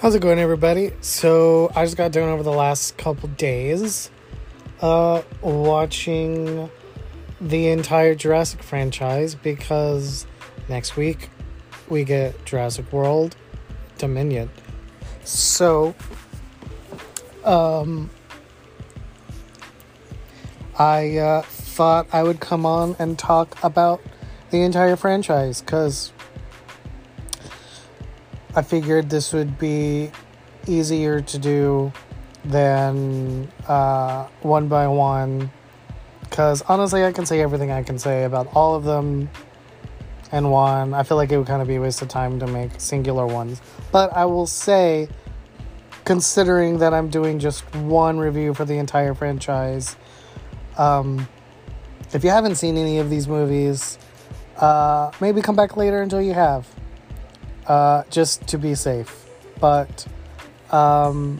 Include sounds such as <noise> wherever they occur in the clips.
How's it going, everybody? So, I just got done over the last couple days uh, watching the entire Jurassic franchise because next week we get Jurassic World Dominion. So, um, I uh, thought I would come on and talk about the entire franchise because I figured this would be easier to do than uh, one by one. Because honestly, I can say everything I can say about all of them in one. I feel like it would kind of be a waste of time to make singular ones. But I will say, considering that I'm doing just one review for the entire franchise, um, if you haven't seen any of these movies, uh, maybe come back later until you have uh, just to be safe. But, um,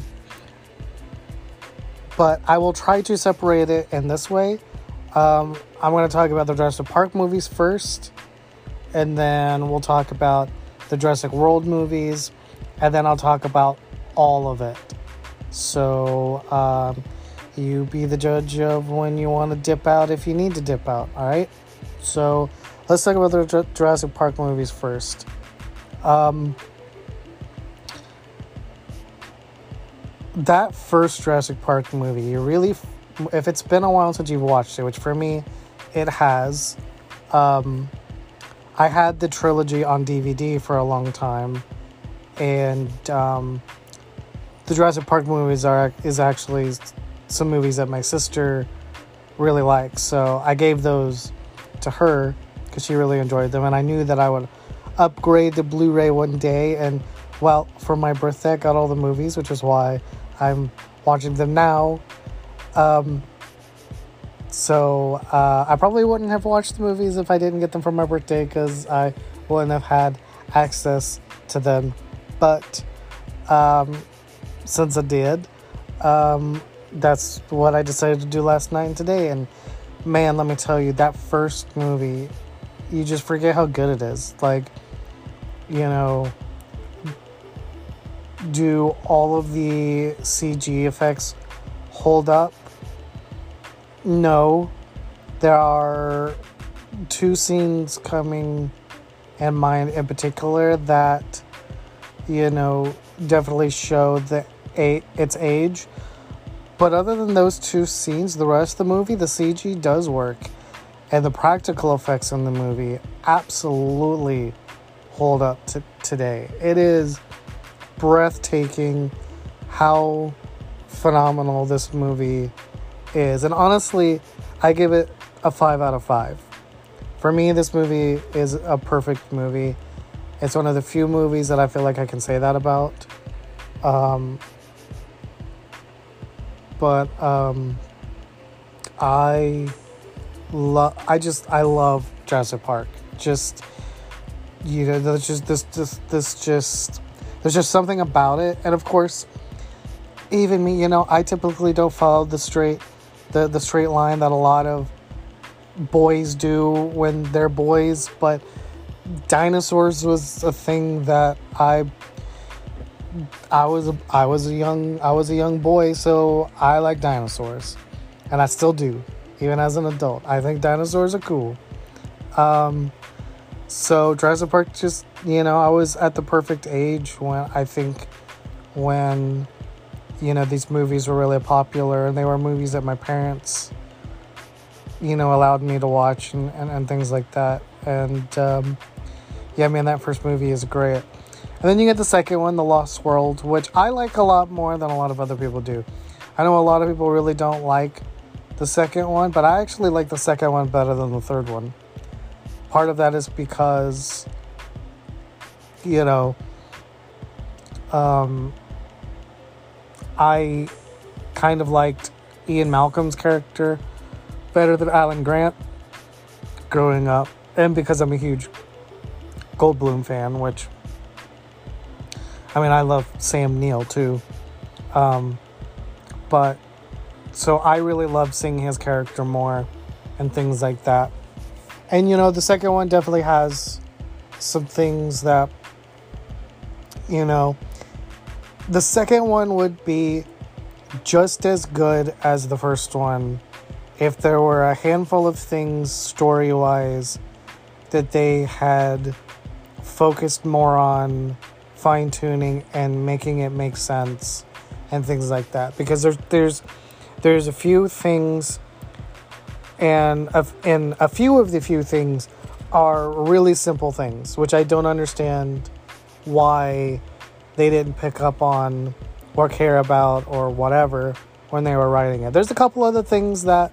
but I will try to separate it in this way. Um, I'm going to talk about the Jurassic Park movies first, and then we'll talk about the Jurassic World movies, and then I'll talk about all of it. So, um, you be the judge of when you want to dip out if you need to dip out, alright? So, let's talk about the Jurassic Park movies first. Um, that first Jurassic Park movie, you really, if it's been a while since you've watched it, which for me, it has. Um, I had the trilogy on DVD for a long time, and um, the Jurassic Park movies are is actually some movies that my sister really likes. So I gave those to her because she really enjoyed them, and I knew that I would upgrade the Blu-ray one day, and well, for my birthday, I got all the movies, which is why I'm watching them now. Um, so uh, I probably wouldn't have watched the movies if I didn't get them for my birthday because I wouldn't have had access to them. But um, since I did, um, that's what I decided to do last night and today. And man, let me tell you, that first movie, you just forget how good it is. Like, you know, do all of the CG effects hold up? No. There are two scenes coming in mind in particular that, you know, definitely show the a- its age. But other than those two scenes, the rest of the movie, the CG does work. And the practical effects in the movie absolutely hold up to today. It is breathtaking how phenomenal this movie is. And honestly, I give it a 5 out of 5. For me, this movie is a perfect movie. It's one of the few movies that I feel like I can say that about. Um, but um, I love. I just I love Jurassic Park. Just you know, there's just this this this just there's just something about it, and of course, even me, you know, I typically don't follow the straight the the straight line that a lot of boys do when they're boys, but dinosaurs was a thing that I I was a, I was a young I was a young boy, so I like dinosaurs, and I still do, even as an adult. I think dinosaurs are cool. Um, so Jurassic Park just, you know, I was at the perfect age when I think when you know these movies were really popular. And they were movies that my parents you know allowed me to watch and, and, and things like that. And um, yeah man that first movie is great. And then you get the second one the lost world which i like a lot more than a lot of other people do. I know a lot of people really don't like the second one but i actually like the second one better than the third one part of that is because you know um, i kind of liked ian malcolm's character better than alan grant growing up and because i'm a huge goldblum fan which i mean i love sam neill too. Um, but so i really love seeing his character more and things like that and you know, the second one definitely has some things that, you know, the second one would be just as good as the first one if there were a handful of things story wise that they had focused more on fine tuning and making it make sense and things like that. Because there's there's there's a few things and a, and a few of the few things are really simple things which I don't understand why they didn't pick up on or care about or whatever when they were writing it. There's a couple other things that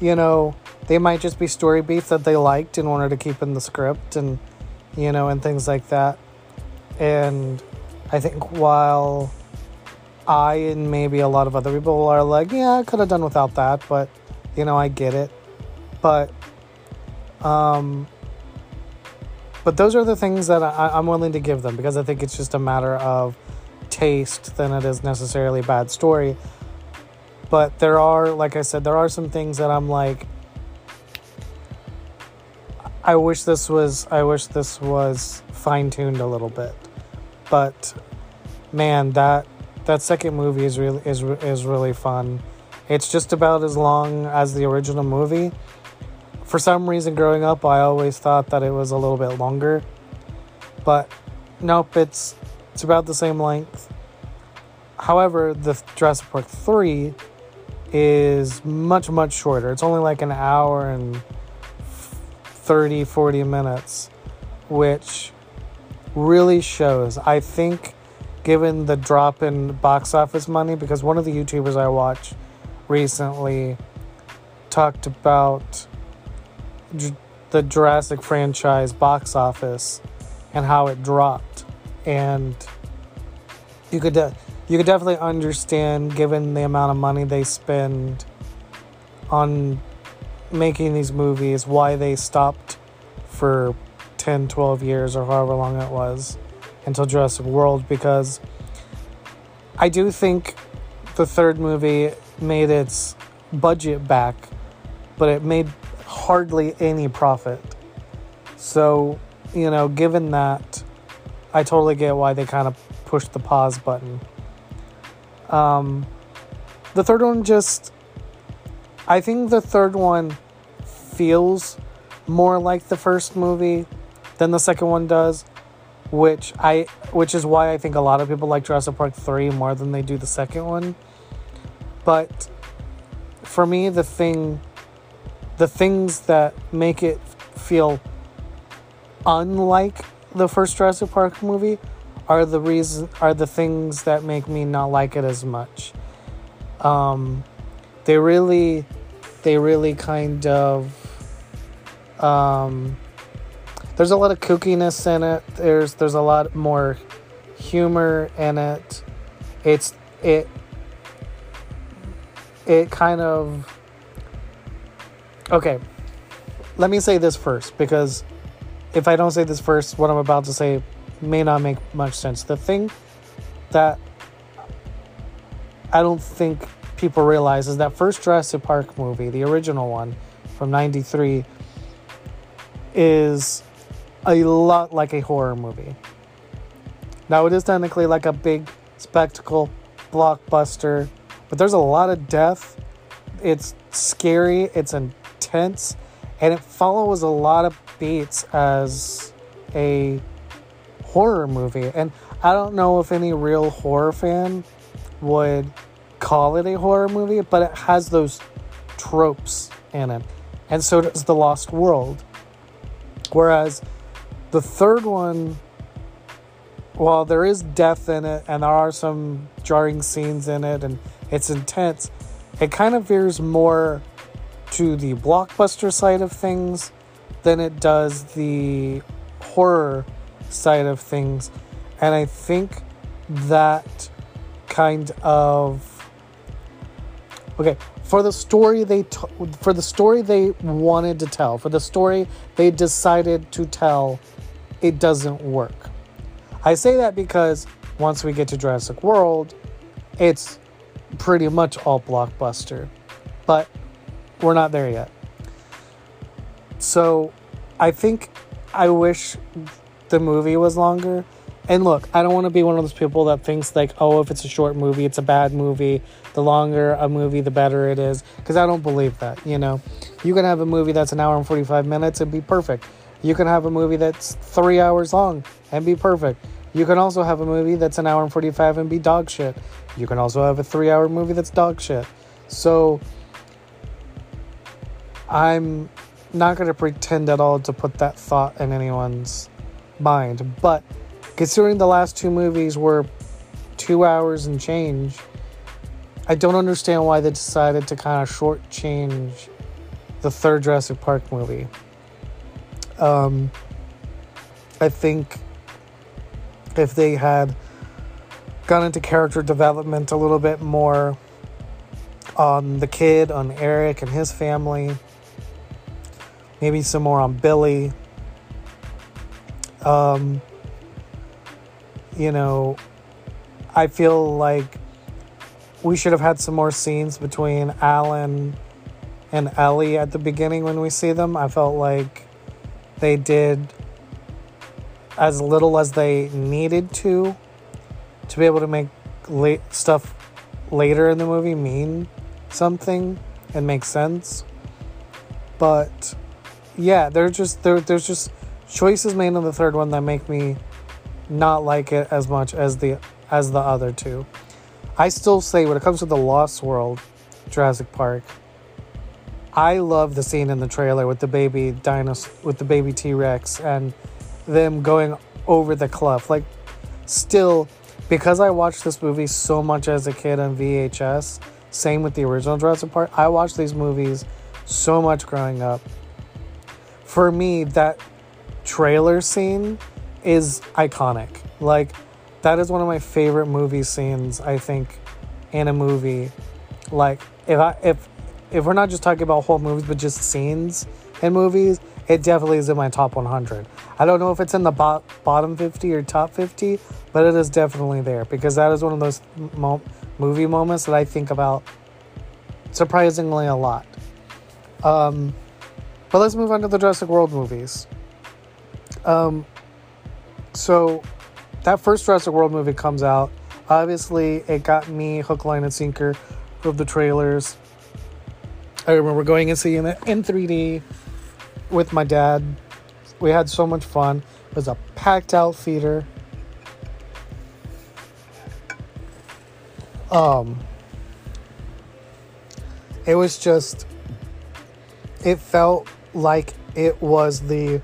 you know they might just be story beats that they liked and wanted to keep in the script and you know and things like that. And I think while I and maybe a lot of other people are like, yeah, I could have done without that, but you know, I get it. But um but those are the things that I, I'm willing to give them because I think it's just a matter of taste than it is necessarily a bad story. But there are, like I said, there are some things that I'm like, I wish this was, I wish this was fine tuned a little bit. But man, that that second movie is really is is really fun. It's just about as long as the original movie. For some reason, growing up, I always thought that it was a little bit longer, but nope, it's it's about the same length. However, the Jurassic Park three is much much shorter. It's only like an hour and 30 40 minutes, which really shows. I think given the drop in box office money because one of the YouTubers I watch recently talked about the Jurassic franchise box office and how it dropped. And you could de- you could definitely understand given the amount of money they spend on making these movies why they stopped for 10 12 years or however long it was until Jurassic World because I do think the third movie made its budget back, but it made hardly any profit. So, you know, given that, I totally get why they kind of pushed the pause button. Um, the third one just, I think the third one feels more like the first movie than the second one does which I which is why I think a lot of people like Jurassic Park 3 more than they do the second one. But for me the thing the things that make it feel unlike the first Jurassic Park movie are the reason are the things that make me not like it as much. Um, they really they really kind of um, there's a lot of kookiness in it. There's there's a lot more humor in it. It's it it kind of Okay. Let me say this first because if I don't say this first, what I'm about to say may not make much sense. The thing that I don't think people realize is that first Jurassic Park movie, the original one from 93 is a lot like a horror movie. Now, it is technically like a big spectacle blockbuster, but there's a lot of death. It's scary, it's intense, and it follows a lot of beats as a horror movie. And I don't know if any real horror fan would call it a horror movie, but it has those tropes in it. And so does The Lost World. Whereas the third one, while there is death in it and there are some jarring scenes in it and it's intense, it kind of veers more to the blockbuster side of things than it does the horror side of things. And I think that kind of okay for the story they t- for the story they wanted to tell for the story they decided to tell it doesn't work. I say that because once we get to Jurassic World, it's pretty much all blockbuster. But we're not there yet. So I think I wish the movie was longer and look, I don't want to be one of those people that thinks like, oh, if it's a short movie, it's a bad movie. The longer a movie, the better it is. Because I don't believe that. You know, you can have a movie that's an hour and forty five minutes and be perfect. You can have a movie that's three hours long and be perfect. You can also have a movie that's an hour and forty five and be dog shit. You can also have a three hour movie that's dog shit. So I'm not going to pretend at all to put that thought in anyone's mind, but Considering the last two movies were two hours and change, I don't understand why they decided to kind of shortchange the third Jurassic Park movie. Um, I think if they had gone into character development a little bit more on the kid, on Eric and his family, maybe some more on Billy. Um, you know, I feel like we should have had some more scenes between Alan and Ellie at the beginning when we see them. I felt like they did as little as they needed to to be able to make late stuff later in the movie mean something and make sense. But yeah, there's just there, there's just choices made in the third one that make me not like it as much as the as the other two. I still say when it comes to the Lost World, Jurassic Park, I love the scene in the trailer with the baby dinosaur with the baby T-Rex and them going over the cliff. Like still because I watched this movie so much as a kid on VHS, same with the original Jurassic Park, I watched these movies so much growing up. For me, that trailer scene is iconic. Like that is one of my favorite movie scenes, I think, in a movie. Like if I if if we're not just talking about whole movies but just scenes in movies, it definitely is in my top 100. I don't know if it's in the bo- bottom 50 or top 50, but it is definitely there because that is one of those mo- movie moments that I think about surprisingly a lot. Um, but let's move on to the Jurassic World movies. Um, so that first Jurassic World movie comes out. Obviously, it got me hook, line, and sinker of the trailers. I remember going and seeing it in 3D with my dad. We had so much fun. It was a packed out theater. Um, it was just, it felt like it was the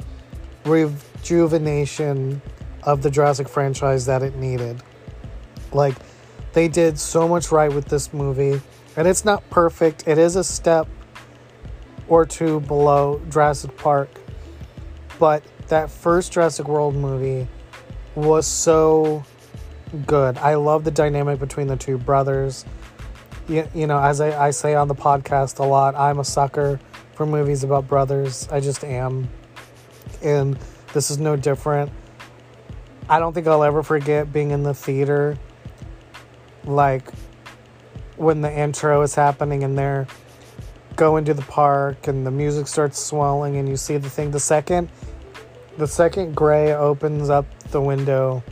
rejuvenation of the Jurassic franchise that it needed. Like, they did so much right with this movie, and it's not perfect. It is a step or two below Jurassic Park, but that first Jurassic World movie was so good. I love the dynamic between the two brothers. You, you know, as I, I say on the podcast a lot, I'm a sucker for movies about brothers. I just am. And this is no different. I don't think I'll ever forget being in the theater, like when the intro is happening and they're going to the park and the music starts swelling and you see the thing. The second, the second Gray opens up the window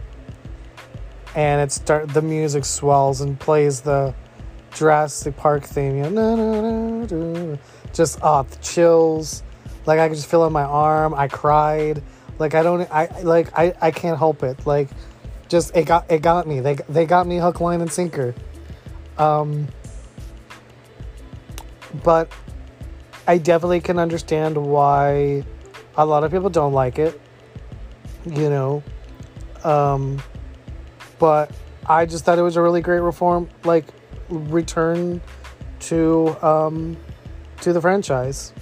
and it start the music swells and plays the Jurassic Park theme. You know, just oh, the chills. Like I could just feel in my arm. I cried. Like I don't I like I I can't help it. Like just it got it got me. They they got me hook line and sinker. Um but I definitely can understand why a lot of people don't like it. You know. Um but I just thought it was a really great reform like return to um to the franchise.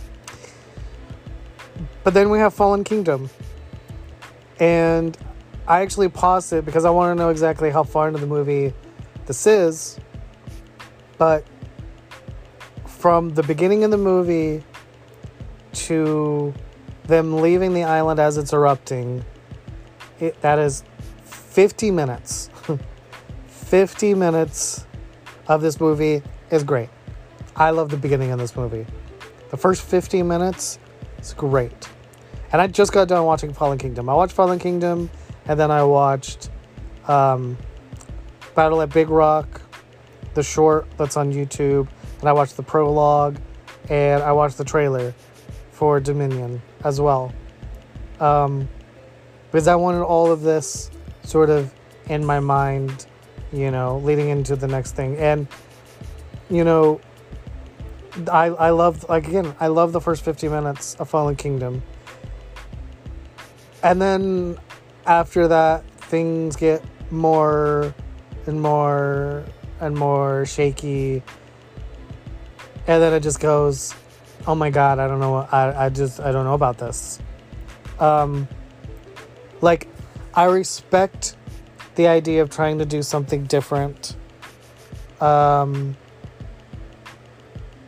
But then we have Fallen Kingdom. And I actually paused it because I want to know exactly how far into the movie this is. But from the beginning of the movie to them leaving the island as it's erupting, it, that is 50 minutes. <laughs> 50 minutes of this movie is great. I love the beginning of this movie. The first 15 minutes is great. And I just got done watching Fallen Kingdom. I watched Fallen Kingdom and then I watched um, Battle at Big Rock, the short that's on YouTube, and I watched the prologue, and I watched the trailer for Dominion as well. Um, because I wanted all of this sort of in my mind, you know, leading into the next thing. And, you know, I, I love, like, again, I love the first 50 minutes of Fallen Kingdom. And then after that, things get more and more and more shaky. And then it just goes, oh my God, I don't know. I, I just, I don't know about this. Um, like, I respect the idea of trying to do something different. Um,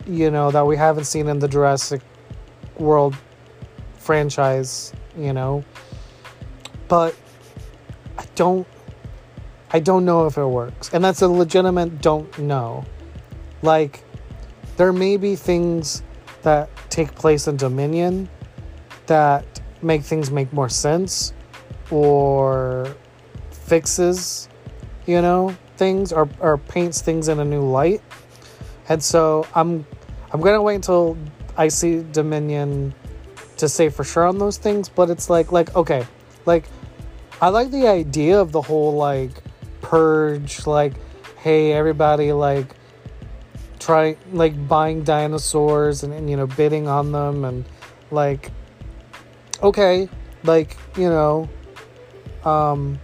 you know, that we haven't seen in the Jurassic World franchise, you know. But I don't I don't know if it works. And that's a legitimate don't know. Like there may be things that take place in Dominion that make things make more sense or fixes, you know, things or, or paints things in a new light. And so I'm I'm gonna wait until I see Dominion to say for sure on those things, but it's like like okay, like I like the idea of the whole like purge, like hey everybody like try like buying dinosaurs and, and you know bidding on them and like okay, like you know, um,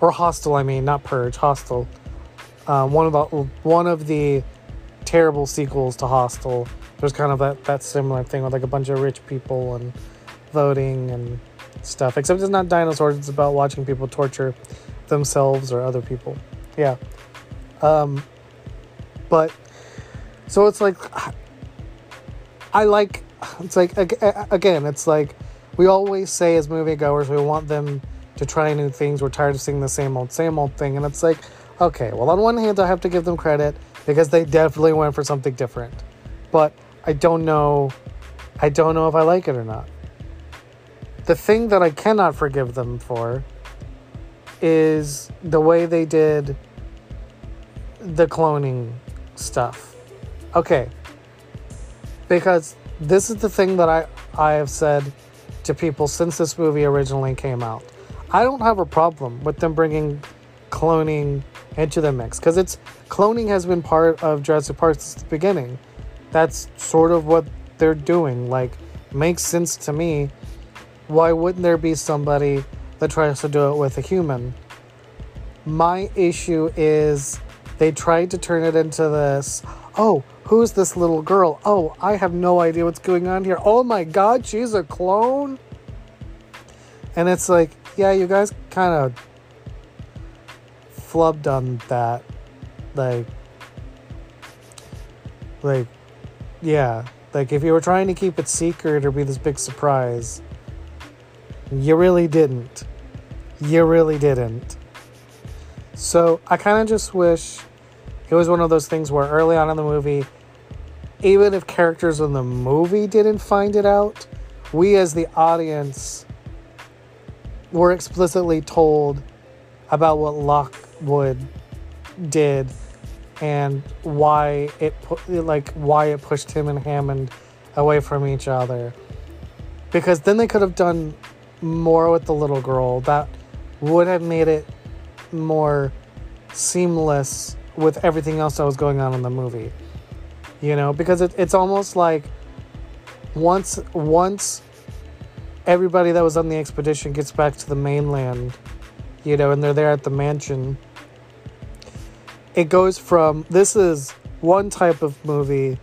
or Hostel. I mean, not purge, Hostel. Um, one of the one of the terrible sequels to Hostel. There's kind of that, that similar thing with like a bunch of rich people and voting and stuff. Except it's not dinosaurs, it's about watching people torture themselves or other people. Yeah. Um, but so it's like I like it's like again, it's like we always say as moviegoers we want them to try new things. We're tired of seeing the same old, same old thing, and it's like, okay, well, on one hand, I have to give them credit because they definitely went for something different. But I don't know I don't know if I like it or not. The thing that I cannot forgive them for is the way they did the cloning stuff. Okay. Because this is the thing that I, I have said to people since this movie originally came out. I don't have a problem with them bringing cloning into the mix because it's cloning has been part of Jurassic Park since the beginning. That's sort of what they're doing. Like, makes sense to me. Why wouldn't there be somebody that tries to do it with a human? My issue is they tried to turn it into this. Oh, who's this little girl? Oh, I have no idea what's going on here. Oh my god, she's a clone? And it's like, yeah, you guys kind of flubbed on that. Like, like, yeah. Like, if you were trying to keep it secret or be this big surprise, you really didn't. You really didn't. So, I kind of just wish it was one of those things where early on in the movie, even if characters in the movie didn't find it out, we as the audience were explicitly told about what Lockwood did and why it like why it pushed him and Hammond away from each other. Because then they could have done more with the little girl that would have made it more seamless with everything else that was going on in the movie. You know, because it, it's almost like once once everybody that was on the expedition gets back to the mainland, you know, and they're there at the mansion, it goes from this is one type of movie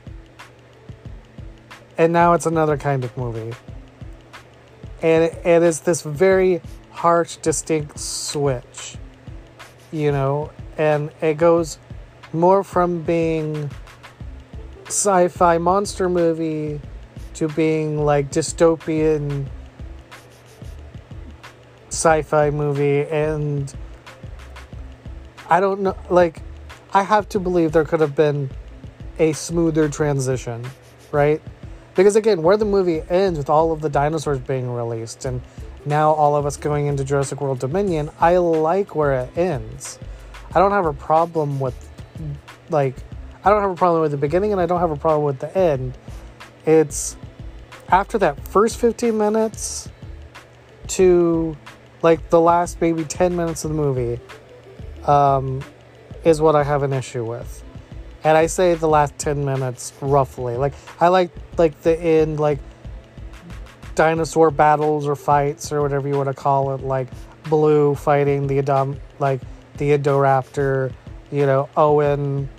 and now it's another kind of movie. And it, it is this very harsh, distinct switch, you know, and it goes more from being sci-fi monster movie to being like dystopian sci-fi movie and I don't know like I have to believe there could have been a smoother transition, right? Because again, where the movie ends with all of the dinosaurs being released and now all of us going into Jurassic World Dominion, I like where it ends. I don't have a problem with like I don't have a problem with the beginning and I don't have a problem with the end. It's after that first 15 minutes to like the last maybe 10 minutes of the movie um, is what I have an issue with. And I say the last 10 minutes roughly. Like I like like the end like dinosaur battles or fights or whatever you want to call it like Blue fighting the Adam like the Indoraptor, you know, Owen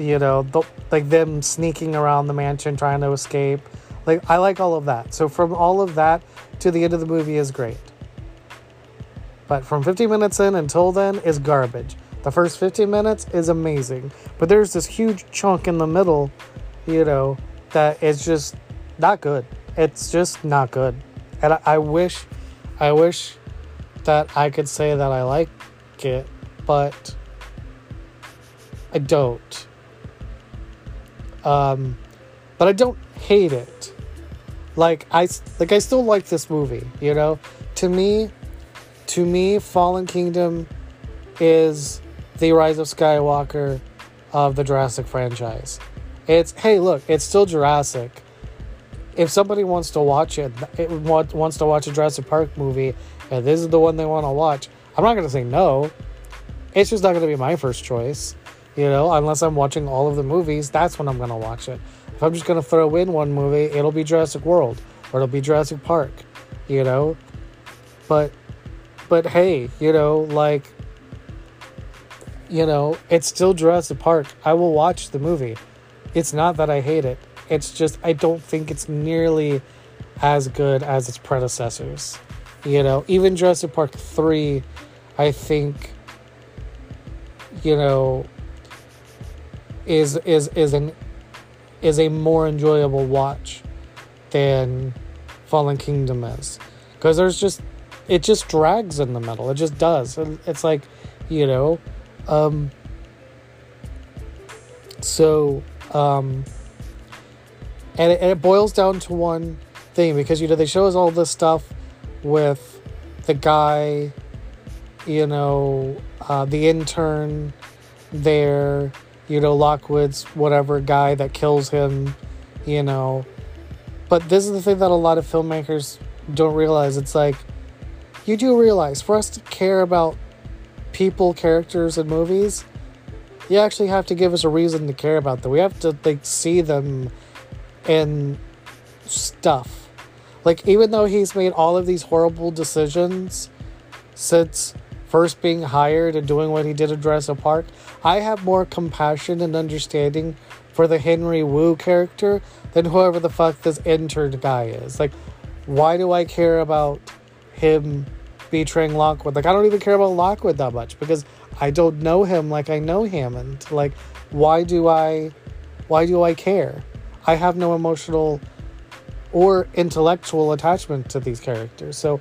you know, the, like them sneaking around the mansion trying to escape. Like I like all of that. So from all of that to the end of the movie is great. But from 15 minutes in until then is garbage. The first 15 minutes is amazing, but there's this huge chunk in the middle, you know, that is just not good. It's just not good. And I, I wish I wish that I could say that I like it, but I don't. Um, but I don't hate it. Like I like I still like this movie, you know? To me, to me Fallen Kingdom is the Rise of Skywalker of the Jurassic franchise. It's hey, look, it's still Jurassic. If somebody wants to watch it, it wants to watch a Jurassic Park movie, and this is the one they want to watch, I'm not going to say no. It's just not going to be my first choice. You know, unless I'm watching all of the movies, that's when I'm gonna watch it. If I'm just gonna throw in one movie, it'll be Jurassic World or it'll be Jurassic Park. You know, but but hey, you know, like you know, it's still Jurassic Park. I will watch the movie. It's not that I hate it. It's just I don't think it's nearly as good as its predecessors. You know, even Jurassic Park 3, I think, you know, is is is an is a more enjoyable watch than Fallen Kingdom is because there's just it just drags in the middle. It just does. It's like you know, um, so um, and it, and it boils down to one thing because you know they show us all this stuff with the guy, you know, uh, the intern there you know, Lockwood's whatever guy that kills him, you know. But this is the thing that a lot of filmmakers don't realize. It's like, you do realize for us to care about people, characters, and movies, you actually have to give us a reason to care about them. We have to like see them in stuff. Like even though he's made all of these horrible decisions since first being hired and doing what he did at Jurassic Park, I have more compassion and understanding for the Henry Wu character than whoever the fuck this intern guy is. Like, why do I care about him betraying Lockwood? Like, I don't even care about Lockwood that much because I don't know him like I know Hammond. Like, why do I, why do I care? I have no emotional or intellectual attachment to these characters. So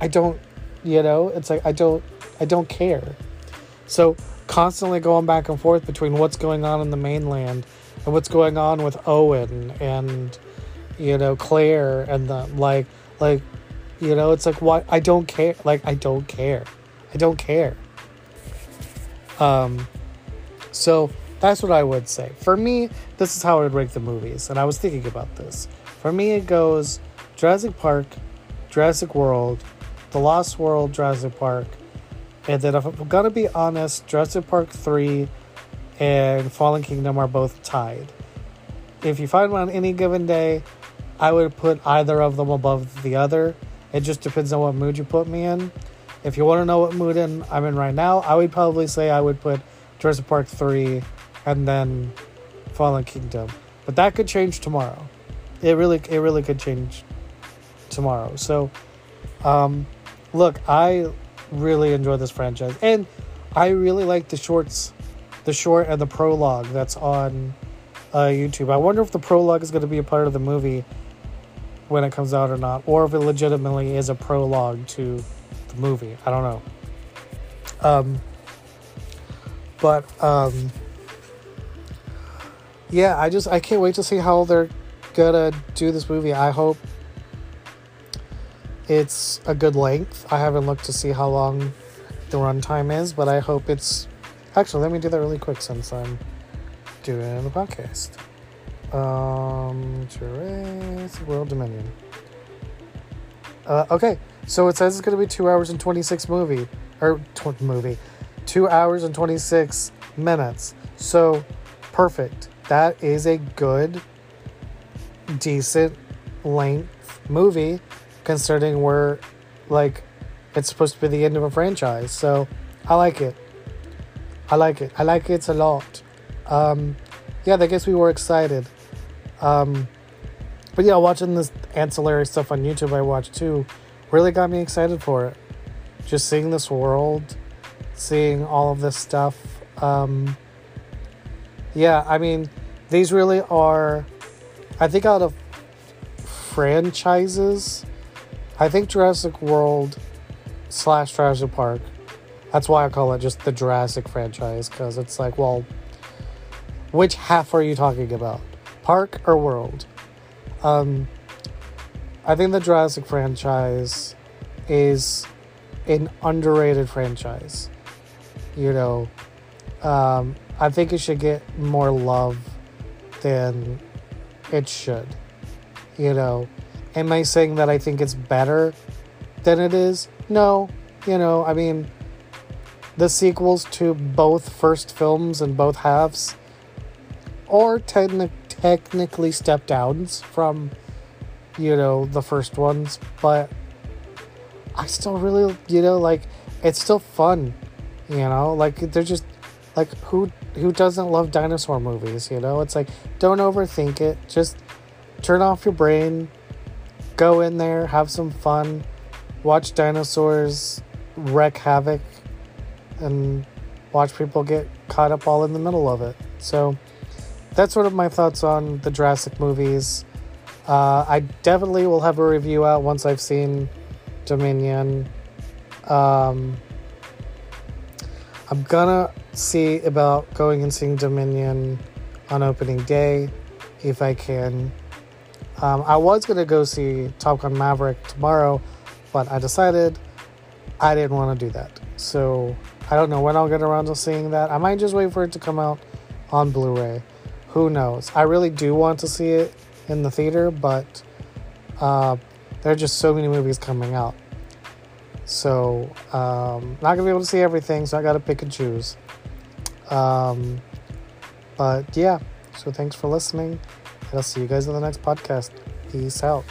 I don't you know it's like i don't i don't care. So constantly going back and forth between what's going on in the mainland and what's going on with owen and you know claire and the like like you know it's like what i don't care like i don't care. I don't care. Um so that's what i would say for me this is how i would rank the movies and i was thinking about this for me it goes jurassic park jurassic world the Lost World, Jurassic Park, and then if I'm gonna be honest, Jurassic Park 3 and Fallen Kingdom are both tied. If you find one on any given day, I would put either of them above the other. It just depends on what mood you put me in. If you want to know what mood I'm in right now, I would probably say I would put Jurassic Park 3 and then Fallen Kingdom. But that could change tomorrow. It really it really could change tomorrow. So um look, I really enjoy this franchise, and I really like the shorts, the short and the prologue that's on uh, YouTube. I wonder if the prologue is going to be a part of the movie when it comes out or not, or if it legitimately is a prologue to the movie. I don't know. Um, but um, yeah, I just I can't wait to see how they're gonna do this movie. I hope it's a good length. I haven't looked to see how long the runtime is, but I hope it's. Actually, let me do that really quick since I'm doing the podcast. Um, Jurassic World Dominion. Uh, okay, so it says it's going to be two hours and 26 movie or tw- movie, two hours and 26 minutes. So perfect. That is a good, decent length movie, considering we're like it's supposed to be the end of a franchise. So I like it. I like it. I like it a lot. Um, yeah, I guess we were excited. Um, but yeah, watching this ancillary stuff on YouTube I watched too really got me excited for it. Just seeing this world, seeing all of this stuff. Um, yeah, I mean, these really are, I think, out of franchises, I think Jurassic World slash Jurassic Park. That's why I call it just the Jurassic franchise because it's like, well, which half are you talking about? Park or World? Um, I think the Jurassic franchise is an underrated franchise. You know, um, I think it should get more love than it should. You know, am I saying that I think it's better than it is? No. You know, I mean, the sequels to both first films and both halves are techni- technically step downs from, you know, the first ones, but I still really, you know, like, it's still fun. You know, like, they're just like who who doesn't love dinosaur movies you know? It's like don't overthink it. Just turn off your brain go in there have some fun watch dinosaurs wreak havoc and watch people get caught up all in the middle of it. So that's sort of my thoughts on the jurassic movies. Uh, i definitely will have a review out once i've seen dominion. Um, i'm gonna see about going and seeing Dominion on opening day if I can. Um, I was going to go see Top Gun Maverick tomorrow, but I decided I didn't want to do that. So I don't know when I'll get around to seeing that. I might just wait for it to come out on Blu ray. Who knows? I really do want to see it in the theater, but uh, there are just so many movies coming out. So, um, not gonna be able to see everything, so I gotta pick and choose. Um, but yeah, so thanks for listening, and I'll see you guys in the next podcast. Peace out.